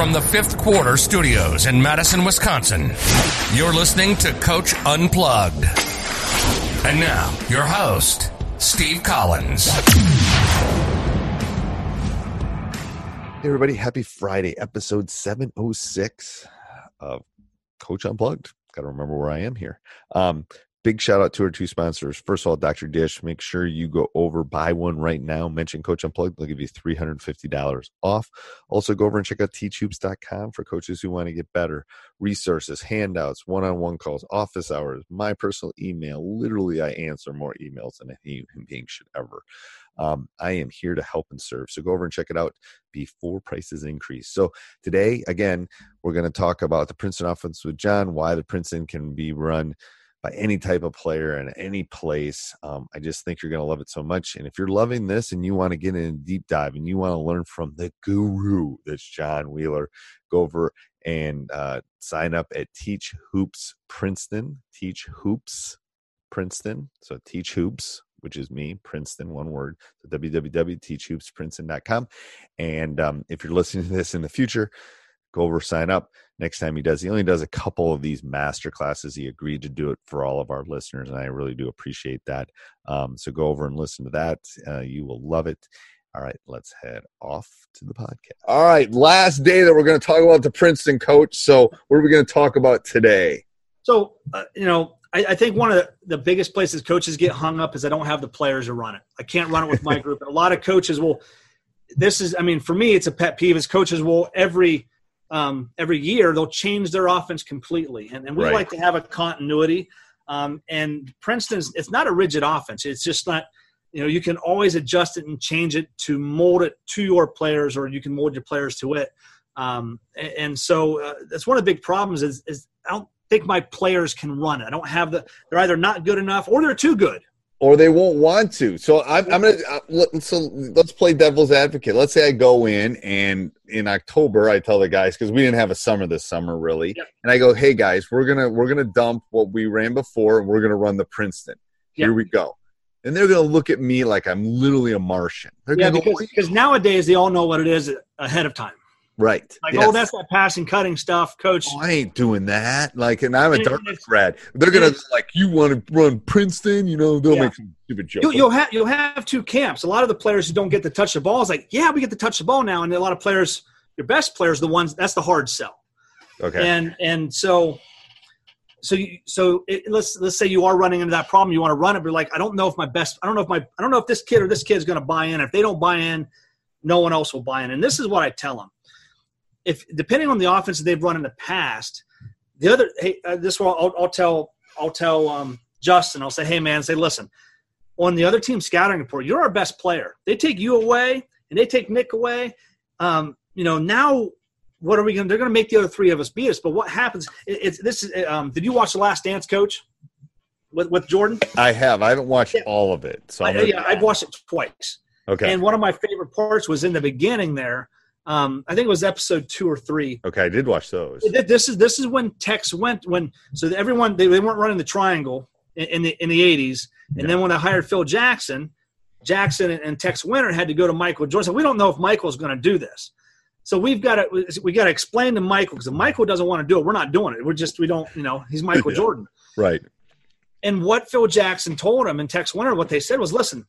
From the fifth quarter studios in Madison, Wisconsin, you're listening to Coach Unplugged. And now, your host, Steve Collins. Hey everybody, happy Friday, episode 706 of Coach Unplugged. Got to remember where I am here. Um, big shout out to our two sponsors. First of all, Dr. Dish, make sure you go over, buy one right now. Mention Coach Unplugged, they'll give you $350 off. Also, go over and check out teachhoops.com for coaches who want to get better. Resources, handouts, one on one calls, office hours, my personal email. Literally, I answer more emails than any human being should ever. Um, I am here to help and serve. So go over and check it out before prices increase. So today, again, we're going to talk about the Princeton offense with John, why the Princeton can be run by any type of player in any place. Um, I just think you're going to love it so much. And if you're loving this and you want to get in a deep dive and you want to learn from the guru that's John Wheeler, go over and uh, sign up at Teach Hoops Princeton. Teach Hoops Princeton. So Teach Hoops which is me, Princeton, one word, so www.teachhoopsprinceton.com. And um, if you're listening to this in the future, go over, sign up. Next time he does, he only does a couple of these master classes. He agreed to do it for all of our listeners, and I really do appreciate that. Um, so go over and listen to that. Uh, you will love it. All right, let's head off to the podcast. All right, last day that we're going to talk about the Princeton coach. So, what are we going to talk about today? So, uh, you know, I, I, think one of the, the, biggest places coaches get hung up is I don't have the players to run it. I can't run it with my group. And a lot of coaches will. This is, I mean, for me, it's a pet peeve. As coaches will every um, every year they'll change their offense completely, and, and we right. like to have a continuity. Um, and Princeton's, it's not a rigid offense. It's just not. You know, you can always adjust it and change it to mold it to your players, or you can mold your players to it. Um, and, and, so uh, that's one of the big problems is, is I don't think my players can run it. I don't have the. They're either not good enough or they're too good. Or they won't want to. So I'm, I'm gonna. Uh, so let's play devil's advocate. Let's say I go in and in October I tell the guys because we didn't have a summer this summer really, and I go, hey guys, we're gonna we're gonna dump what we ran before and we're gonna run the Princeton. Here we go. And they're going to look at me like I'm literally a Martian. They're yeah, because, go, because nowadays they all know what it is ahead of time. Right. Like, oh, yes. oh, that's that passing cutting stuff, coach. Oh, I ain't doing that. Like, and I'm a Dartmouth grad. They're gonna like, you want to run Princeton? You know, they'll yeah. make some stupid joke. You'll, you'll, have you'll have two camps. A lot of the players who don't get to touch the ball is like, yeah, we get to touch the ball now, and a lot of players, your best players, the ones that's the hard sell. Okay. And and so. So, you, so it, let's let's say you are running into that problem. You want to run it, but like I don't know if my best. I don't know if my. I don't know if this kid or this kid is going to buy in. If they don't buy in, no one else will buy in. And this is what I tell them if depending on the offense that they've run in the past, the other hey, uh, this one I'll, I'll, tell I'll tell um, Justin. I'll say, hey man, say listen, on the other team scouting report, you're our best player. They take you away and they take Nick away. Um, you know now. What are we going? to They're going to make the other three of us beat us. But what happens? It, it's this. Is, um, did you watch the Last Dance, Coach? With with Jordan? I have. I haven't watched yeah. all of it. So I, yeah, I've watched it twice. Okay. And one of my favorite parts was in the beginning there Um, I think it was episode two or three. Okay, I did watch those. This is this is when Tex went when so everyone they, they weren't running the triangle in, in the in the eighties, and yeah. then when I hired Phil Jackson, Jackson and, and Tex Winter had to go to Michael Jordan. So we don't know if Michael's going to do this. So we've got to we got to explain to Michael because Michael doesn't want to do it, we're not doing it. We're just we don't you know he's Michael yeah. Jordan, right? And what Phil Jackson told him and Tex Winter, what they said was, listen,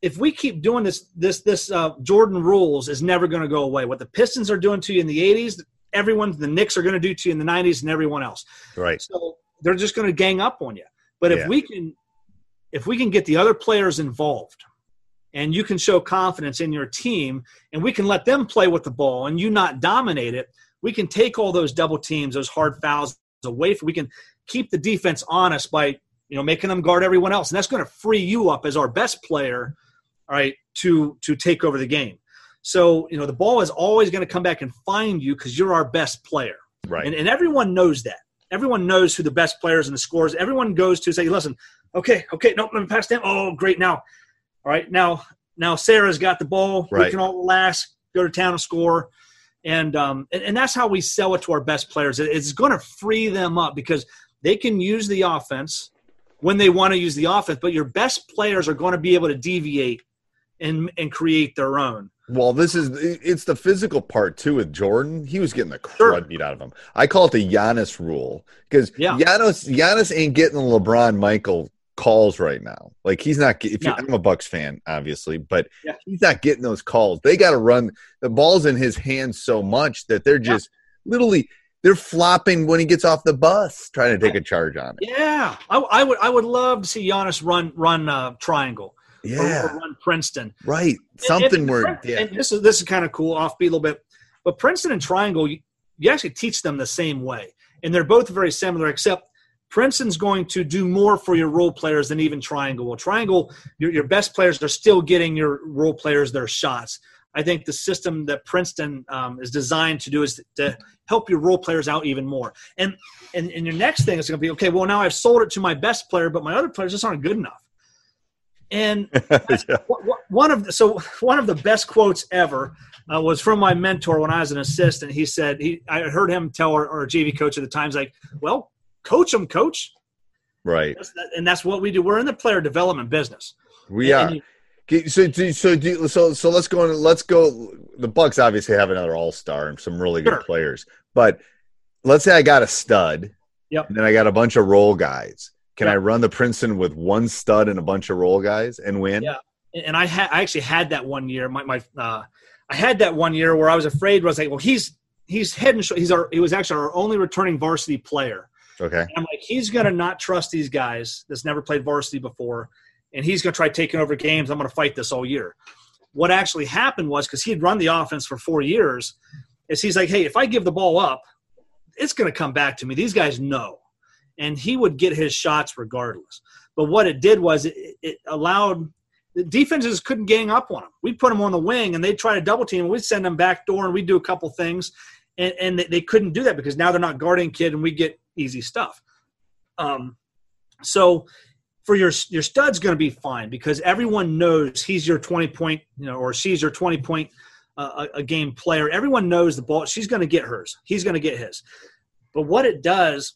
if we keep doing this, this, this uh, Jordan rules is never going to go away. What the Pistons are doing to you in the '80s, everyone, the Knicks are going to do to you in the '90s, and everyone else. Right. So they're just going to gang up on you. But if yeah. we can, if we can get the other players involved, and you can show confidence in your team, and we can let them play with the ball, and you not dominate it, we can take all those double teams, those hard fouls away from. We can keep the defense honest by you know making them guard everyone else, and that's going to free you up as our best player all right, to to take over the game. So, you know, the ball is always going to come back and find you because you're our best player. Right. And, and everyone knows that. Everyone knows who the best players and the scores. Everyone goes to say, listen, okay, okay, no, let me pass them. Oh, great. Now, all right, now, now Sarah's got the ball. Right. We can all last, go to town and score. And, um, and, and that's how we sell it to our best players. It's going to free them up because they can use the offense when they want to use the offense, but your best players are going to be able to deviate and and create their own. Well, this is it's the physical part too with Jordan. He was getting the crud sure. beat out of him. I call it the Giannis rule because yeah. Giannis Giannis ain't getting the LeBron Michael calls right now. Like he's not. If you, I'm a Bucks fan, obviously, but yeah. he's not getting those calls. They got to run the balls in his hands so much that they're just yeah. literally they're flopping when he gets off the bus, trying to take a charge on it. Yeah, I, I would I would love to see Giannis run run uh, triangle yeah. or, run Princeton. Right. Something and, where yeah. And this is this is kind of cool, offbeat a little bit. But Princeton and Triangle, you, you actually teach them the same way. And they're both very similar, except Princeton's going to do more for your role players than even Triangle. Well, Triangle, your, your best players are still getting your role players their shots. I think the system that Princeton um, is designed to do is to help your role players out even more. And and, and your next thing is going to be okay. Well, now I've sold it to my best player, but my other players just aren't good enough. And yeah. one of the, so one of the best quotes ever uh, was from my mentor when I was an assistant. He said he I heard him tell our, our JV coach at the times like, "Well, coach them, coach." Right. That's and that's what we do. We're in the player development business. We and, are. And you, so so so so let's go and let's go. The Bucks obviously have another All Star and some really good sure. players, but let's say I got a stud. Yep. And then I got a bunch of role guys. Can yeah. I run the Princeton with one stud and a bunch of role guys and win? Yeah, and I had I actually had that one year. My my uh, I had that one year where I was afraid. I Was like, well, he's he's head and he's our he was actually our only returning varsity player. Okay, and I'm like, he's gonna not trust these guys that's never played varsity before, and he's gonna try taking over games. I'm gonna fight this all year. What actually happened was because he had run the offense for four years, is he's like, hey, if I give the ball up, it's gonna come back to me. These guys know and he would get his shots regardless. But what it did was it, it allowed the defenses couldn't gang up on him. We'd put him on the wing and they'd try to double team. And we'd send them back door and we'd do a couple things. And, and they couldn't do that because now they're not guarding kid and we get easy stuff. Um, so for your your stud's going to be fine because everyone knows he's your 20 point, you know, or she's your 20 point uh, a game player. Everyone knows the ball. She's going to get hers. He's going to get his. But what it does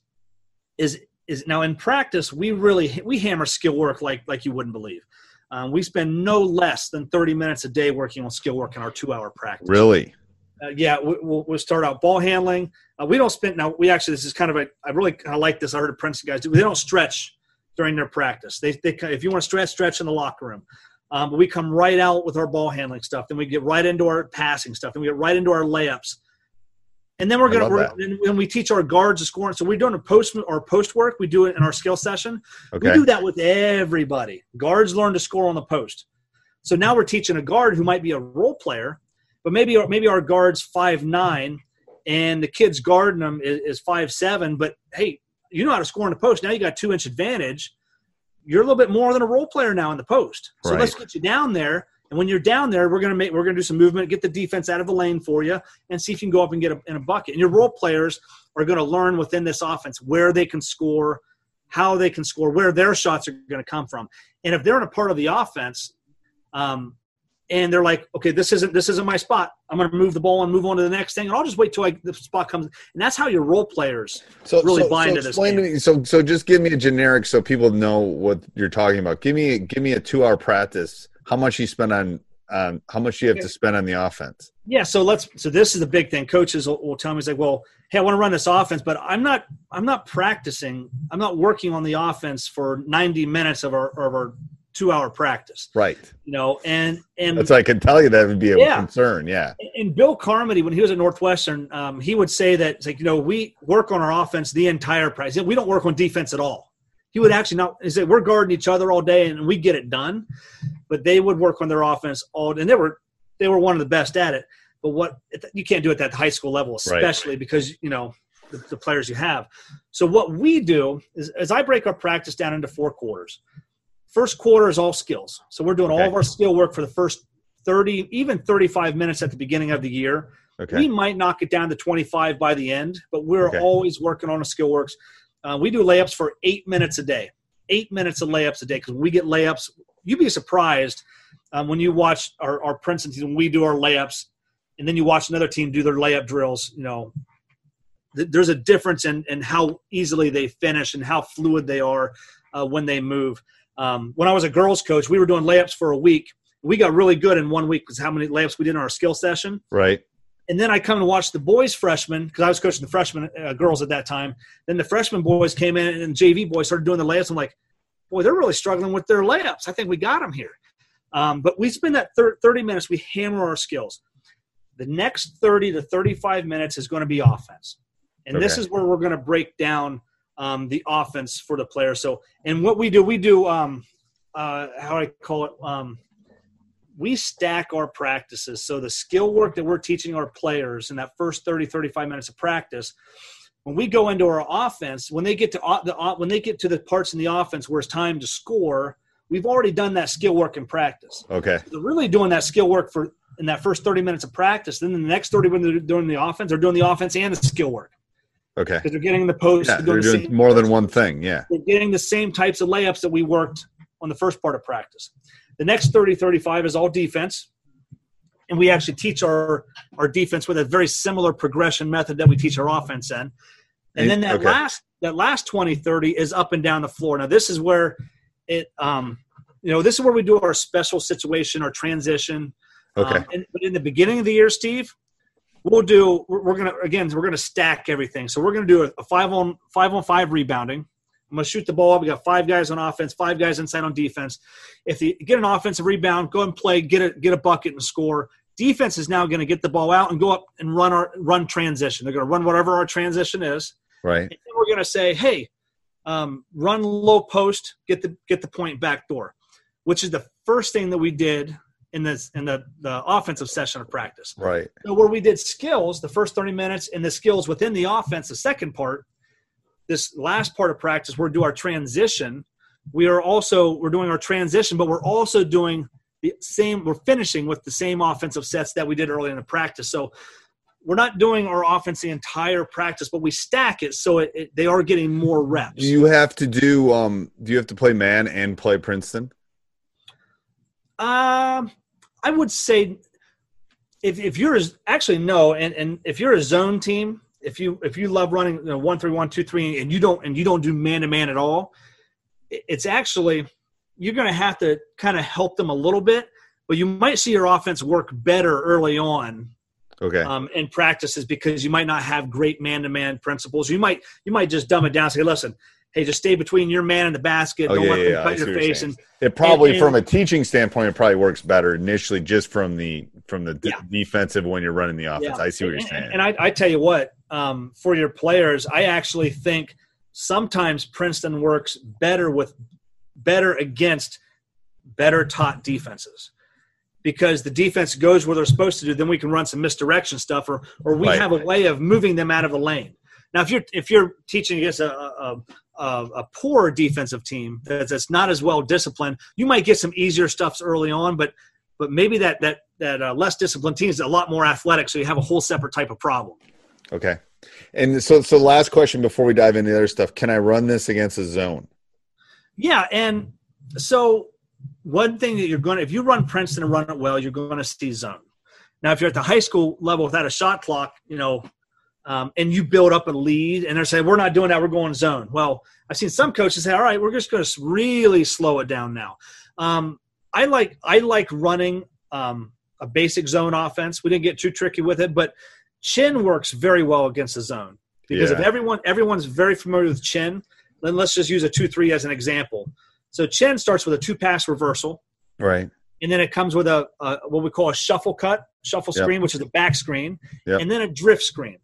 is is now in practice we really we hammer skill work like like you wouldn't believe. Um, we spend no less than 30 minutes a day working on skill work in our two hour practice. Really? Uh, yeah, we, will we'll start out ball handling. Uh, we don't spend now. We actually this is kind of a I really kind of like this. I heard a Princeton guys do. They don't stretch during their practice. They, they if you want to stretch, stretch in the locker room. Um, but we come right out with our ball handling stuff. Then we get right into our passing stuff. Then we get right into our layups. And then we're gonna we're, when we teach our guards to score. So we're doing a post or post work. We do it in our skill session. Okay. We do that with everybody. Guards learn to score on the post. So now we're teaching a guard who might be a role player, but maybe maybe our guard's five nine, and the kid's guarding them is, is five seven. But hey, you know how to score in the post. Now you got two inch advantage. You're a little bit more than a role player now in the post. So right. let's get you down there and when you're down there, we're gonna make we're gonna do some movement, get the defense out of the lane for you, and see if you can go up and get a, in a bucket. And your role players are gonna learn within this offense where they can score, how they can score, where their shots are gonna come from. And if they're in a part of the offense, um, and they're like, okay, this isn't this isn't my spot. I'm going to move the ball and move on to the next thing, and I'll just wait till I, the spot comes. And that's how your role players So really so, buy so into this. explain to me. So so just give me a generic so people know what you're talking about. Give me give me a two hour practice. How much you spend on on how much you have to spend on the offense? Yeah, so let's. So this is the big thing. Coaches will, will tell me, "It's like, well, hey, I want to run this offense, but I'm not. I'm not practicing. I'm not working on the offense for 90 minutes of our of our two hour practice. Right. You know, and and That's I can tell you that would be a Yeah. concern. Yeah. and Bill Carmody, when he was at Northwestern, um, he would say that it's like you know we work on our offense the entire practice. We don't work on defense at all. He would actually not. He said we're guarding each other all day and we get it done, but they would work on their offense all. And they were they were one of the best at it. But what you can't do it at that high school level, Right. especially because you know the, the players you have. So what we do is, as I break our practice down into four quarters. First quarter is all skills. So we're doing all of our skill work for the first 30, even 35 minutes at the beginning of the year. Okay. We might knock it down to 25 by the end, but we're Okay. always working on a skill works. Uh, we do layups for eight minutes a day, eight minutes of layups a day because we get layups. You'd be surprised um, when you watch our, our Princeton team, we do our layups, and then you watch another team do their layup drills. You know, th- there's a difference in, in how easily they finish and how fluid they are uh, when they move. Um, when I was a girls coach, we were doing layups for a week. We got really good in one week because how many layups we did in our skill session right. And then I come and watch the boys freshmen because I was coaching the freshman uh, girls at that time. Then the freshman boys came in and JV boys started doing the layups. I'm like, boy, they're really struggling with their layups. I think we got them here. Um, but we spend that thir- 30 minutes, we hammer our skills. The next 30 to 35 minutes is going to be offense. And this is where we're going to break down um, the offense for the player. So, and what we do, we do, um, uh, how I call it? We stack our practices. So the skill work that we're teaching our players in that first 30, 35 minutes of practice, when we go into our offense, when they get to the when they get to the parts in the offense where it's time to score, we've already done that skill work in practice. Okay. They're really doing that skill work for in that first 30 minutes of practice. Then the next 30 when they're doing the offense, they're doing the offense and the skill work Okay. because they're getting the post. Yeah, they're doing the doing more than one thing. Yeah. they're getting the same types of layups that we worked on the first part of practice. The next 30 35 is all defense. And we actually teach our, our defense with a very similar progression method that we teach our offense in. And then that Okay. last that last 20 30 is up and down the floor. Now this is where it um you know this is where we do our special situation or transition. Okay. Um, and, but in the beginning of the year, Steve, we'll do. We're, gonna again. We're gonna stack everything. So we're gonna do a, a five on five on five rebounding. I'm gonna shoot the ball. We got five guys on offense, five guys inside on defense. If you get an offensive rebound, go and play, get a get a bucket and score. Defense is now going to get the ball out and go up and run our run transition. They're going to run whatever our transition is. right. And then we're going to say, hey, um, run low post, get the get the point back door, which is the first thing that we did in this in the the offensive session of practice. Right. So where we did skills the first 30 minutes and the skills within the offense the second part, this last part of practice we're do our transition. We are also we're doing our transition, but we're also doing the same we're finishing with the same offensive sets that we did earlier in the practice. So we're not doing our offense the entire practice, but we stack it so it, it, they are getting more reps. Do you have to do um do you have to play man and play Princeton? Um, I would say if if you're actually no, and and if you're a zone team, if you if you love running you know, one three one two three, and you don't and you don't do man to man at all, it's actually you're going to have to kind of help them a little bit, but you might see your offense work better early on Okay. um, in practices because you might not have great man-to-man principles. You might you might just dumb it down. Say, listen, hey, just stay between your man and the basket. Oh, Don't yeah, let them yeah. Cut your face. And it probably and- from a teaching standpoint it probably works better initially just from the from the d- defensive when you're running the offense. I see what you're and, saying. And I, I tell you what, um, for your players, I actually think sometimes Princeton works better with better against better taught defenses because the defense goes where they're supposed to do. Then we can run some misdirection stuff, or or we Right. have a way of moving them out of the lane. Now, if you're if you're teaching against a a, a, a poor defensive team that's, that's not as well disciplined, you might get some easier stuffs early on, but but maybe that that that uh, less disciplined team is a lot more athletic, so you have a whole separate type of problem. Okay. And so so last question before we dive into the other stuff. Can I run this against a zone? Yeah, and so one thing that you're going to, if you run Princeton and run it well, you're going to see zone. Now, if you're at the high school level without a shot clock, you know, um, and you build up a lead and they're saying, we're not doing that, we're going zone. Well, I've seen some coaches say, all right, we're just going to really slow it down now. Um, I like, I like running um, a basic zone offense. We didn't get too tricky with it, but chin works very well against the zone because Yeah. if everyone, everyone's very familiar with chin, then let's just use a two, three as an example. So chin starts with a two pass reversal Right. and then it comes with a, a what we call a shuffle cut, shuffle Yep. screen, which is a back screen, Yep. and then a drift screen.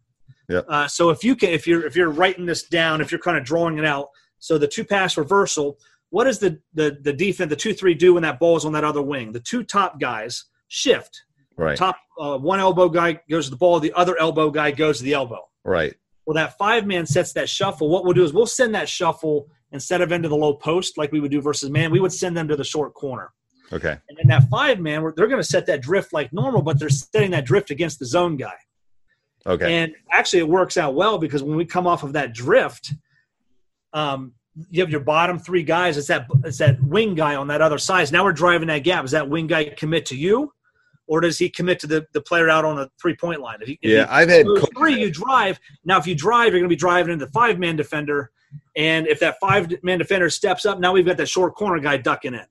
Yep. Uh, so if you can, if you're if you're writing this down, if you're kind of drawing it out, so the two pass reversal, what does the the the defense, the two three do when that ball is on that other wing? The two top guys shift. Right. Top uh, one elbow guy goes to the ball, the other elbow guy goes to the elbow. Right. Well, that five man sets that shuffle. What we'll do is we'll send that shuffle instead of into the low post like we would do versus man. We would send them to the short corner. Okay. And then that five man, they're going to set that drift like normal, but they're setting that drift against the zone guy. Okay. And actually, it works out well because when we come off of that drift, um, you have your bottom three guys. It's that it's that wing guy on that other side. Now we're driving that gap. Is that wing guy commit to you, or does he commit to the, the player out on the three point line? If he, if yeah, he I've had three, you drive. Now, if you drive, you're going to be driving into the five man defender, and if that five man defender steps up, now we've got that short corner guy ducking in.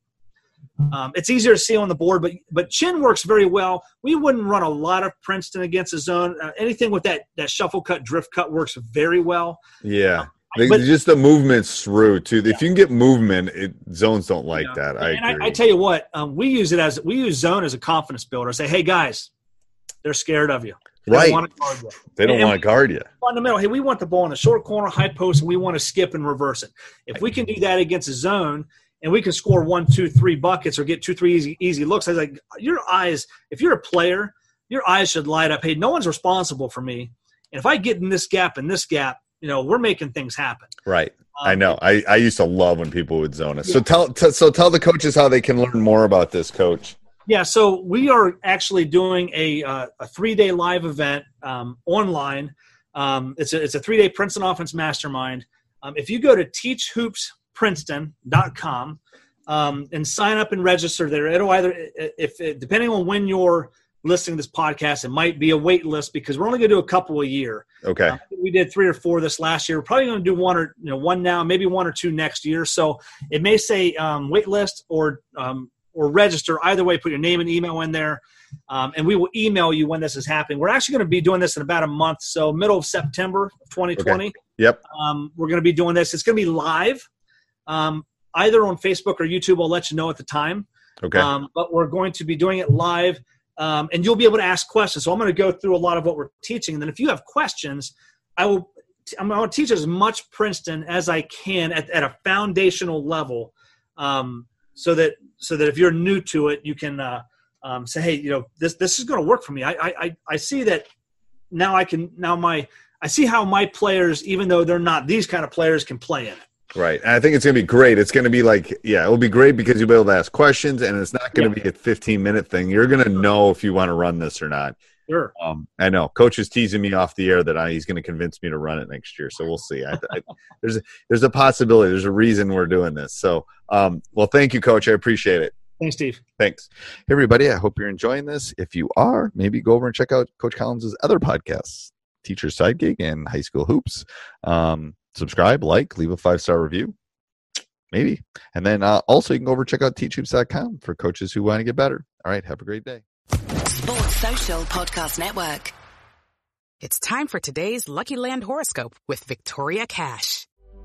Um, it's easier to see on the board, but but chin works very well. We wouldn't run a lot of Princeton against the zone. Uh, anything with that that shuffle cut, drift cut works very well. yeah. They, but- just the movement's through too. If you can get movement, it, zones don't like Yeah. that. I and agree. I, I tell you what, um, we use it as we use zone as a confidence builder. Say, hey guys, they're scared of you. They don't wanna guard you. They don't and- want to guard you. fundamental. Hey, we want the ball in the short corner, high post, and we want to skip and reverse it. If we can do that against a zone, and we can score one, two, three buckets or get two, three easy, easy looks, I was like, your eyes. If you're a player, your eyes should light up. Hey, no one's responsible for me, and if I get in this gap and this gap, you know, we're making things happen. Right. Um, I know. I, I used to love when people would zone us. So tell t- so tell the coaches how they can learn more about this, coach. Yeah, so we are actually doing a, uh, a three day live event um, online. Um, it's a, it's a three day Princeton Offense Mastermind. Um, if you go to teachhoopsprinceton.com um, and sign up and register there, it'll either, if it, depending on when you're listening to this podcast, it might be a wait list because we're only going to do a couple a year. Okay. Uh, we did three or four this last year. We're probably going to do one or you know one now, maybe one or two next year. So it may say um, wait list or um, or register. Either way, put your name and email in there, um, and we will email you when this is happening. We're actually going to be doing this in about a month, so middle of September of 2020. Yep. Um, we're going to be doing this. It's going to be live, um, either on Facebook or YouTube. I'll let you know at the time. Okay. Um, but we're going to be doing it live, um, and you'll be able to ask questions. So I'm going to go through a lot of what we're teaching, and then if you have questions, I will. I'm going to teach as much Princeton as I can at, at a foundational level, um, so that so that if you're new to it, you can uh, um, say, hey, you know, this this is going to work for me. I, I I I see that now. I can now my I see how my players, even though they're not these kind of players, can play in it. Right. And I think it's going to be great. It's going to be like, yeah, it'll be great because you'll be able to ask questions and it's not going to be a 15 minute thing. You're going to know if you want to run this or not. Sure. Um, I know coach is teasing me off the air that I, he's going to convince me to run it next year. So we'll see. I, I, there's a, there's a possibility. There's a reason we're doing this. So, um, well, thank you, coach. I appreciate it. Thanks, Steve. Thanks. Hey, everybody. I hope you're enjoying this. If you are, maybe go over and check out Coach Collins' other podcasts, Teacher's Side Gig and High School Hoops. Um, subscribe, like, leave a five star review. Maybe. And then uh, also, you can go over check out teachhoops.com for coaches who want to get better. All right. Have a great day. Sports Social Podcast Network. It's time for today's Lucky Land horoscope with Victoria Cash.